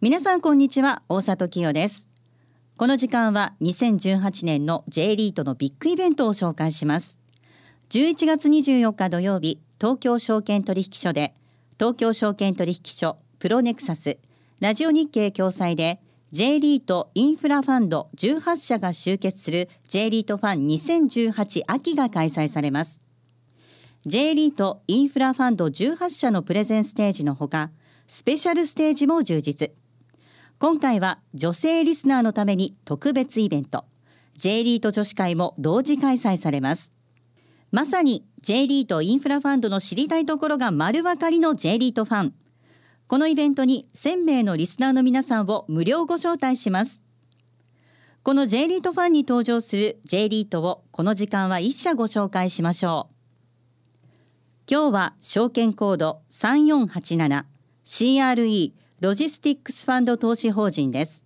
皆さんこんにちは大里清です。この時間は2018年の J リートのビッグイベントを紹介します。11月24日土曜日東京証券取引所で東京証券取引所プロネクサスラジオ日経共催で J リートインフラファンド18社が集結する J リートファン2018秋が開催されます。J リートインフラファンド18社のプレゼンステージのほかスペシャルステージも充実。今回は女性リスナーのために特別イベント。J リート女子会も同時開催されます。まさに J リートインフラファンドの知りたいところが丸分かりの J リートファン。このイベントに1000名のリスナーの皆さんを無料ご招待します。この J リートファンに登場する J リートをこの時間は1社ご紹介しましょう。今日は証券コード3487 CRE ロジスティックスファンド投資法人です。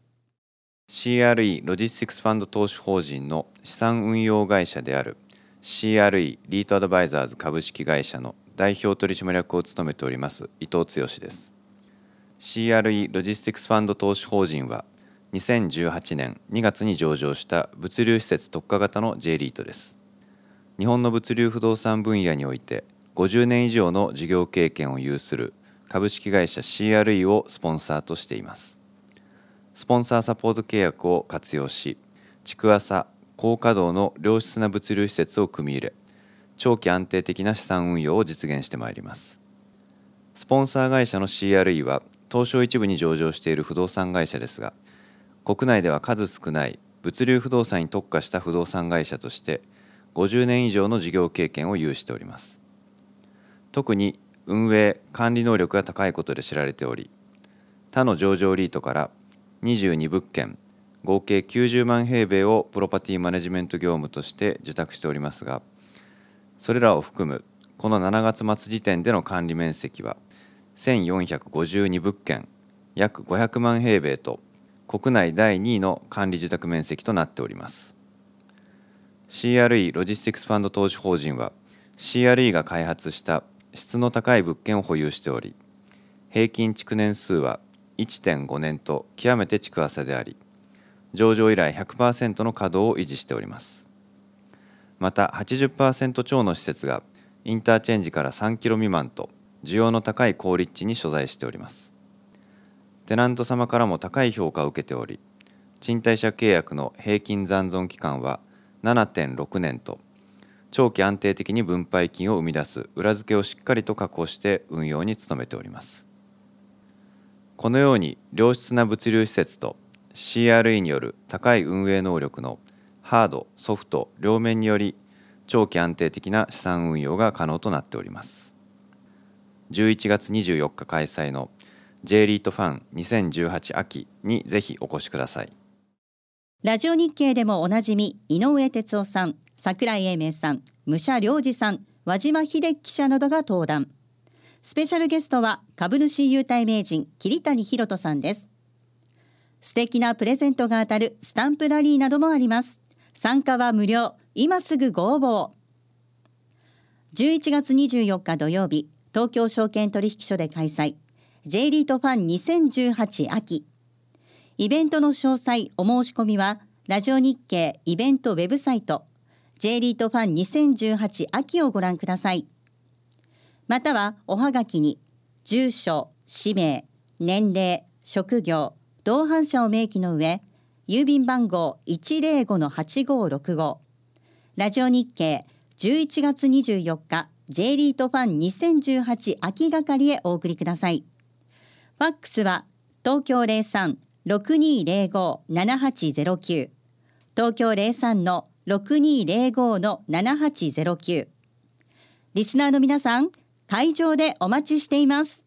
CRE ロジスティックスファンド投資法人の資産運用会社である CRE リートアドバイザーズ株式会社の代表取締役を務めております伊藤剛です。CRE ロジスティックスファンド投資法人は2018年2月に上場した物流施設特化型の J リートです。日本の物流不動産分野において50年以上の事業経験を有する株式会社 CRE をスポンサーとしています。スポンサーサポート契約を活用し築浅高稼働の良質な物流施設を組み入れ長期安定的な資産運用を実現してまいります。スポンサー会社の CRE は東証一部に上場している不動産会社ですが国内では数少ない物流不動産に特化した不動産会社として50年以上の事業経験を有しております。特に運営管理能力が高いことで知られており他の上場リートから22物件合計90万平米をプロパティマネジメント業務として受託しておりますがそれらを含むこの7月末時点での管理面積は1452物件約500万平米と国内第2位の管理受託面積となっております。CRE ロジスティクスファンド投資法人は CRE が開発した質の高い物件を保有しており平均築年数は1.5年と極めて築浅であり上場以来100%の稼働を維持しております。また80%超の施設がインターチェンジから3キロ未満と需要の高い高立地に所在しております。テナント様からも高い評価を受けており賃貸借契約の平均残存期間は7.6年と長期安定的に分配金を生み出す。裏付けをしっかりと確保して運用に努めております。このように良質な物流施設と CRE による高い運営能力のハードソフト両面により長期安定的な資産運用が可能となっております。11月24日開催の J リートファン2018秋にぜひお越しください。ラジオ日経でもおなじみ井上哲夫さん櫻井英明さん武者良二さん和島秀樹記者などが登壇。スペシャルゲストは株主優待名人桐谷博人さんです。素敵なプレゼントが当たるスタンプラリーなどもあります。参加は無料今すぐご応募。11月24日土曜日東京証券取引所で開催。J リートファン2018秋。イベントの詳細お申し込みはラジオ日経イベントウェブサイト J リートファン2018秋をご覧ください。またはおはがきに住所氏名年齢職業同伴者を明記の上郵便番号105-8565ラジオ日経11月24日 J リートファン2018秋係へお送りください。ファックスは東京03六二零五七八ゼロ九。東京零三の六二零五の七八ゼロ九。リスナーの皆さん会場でお待ちしています。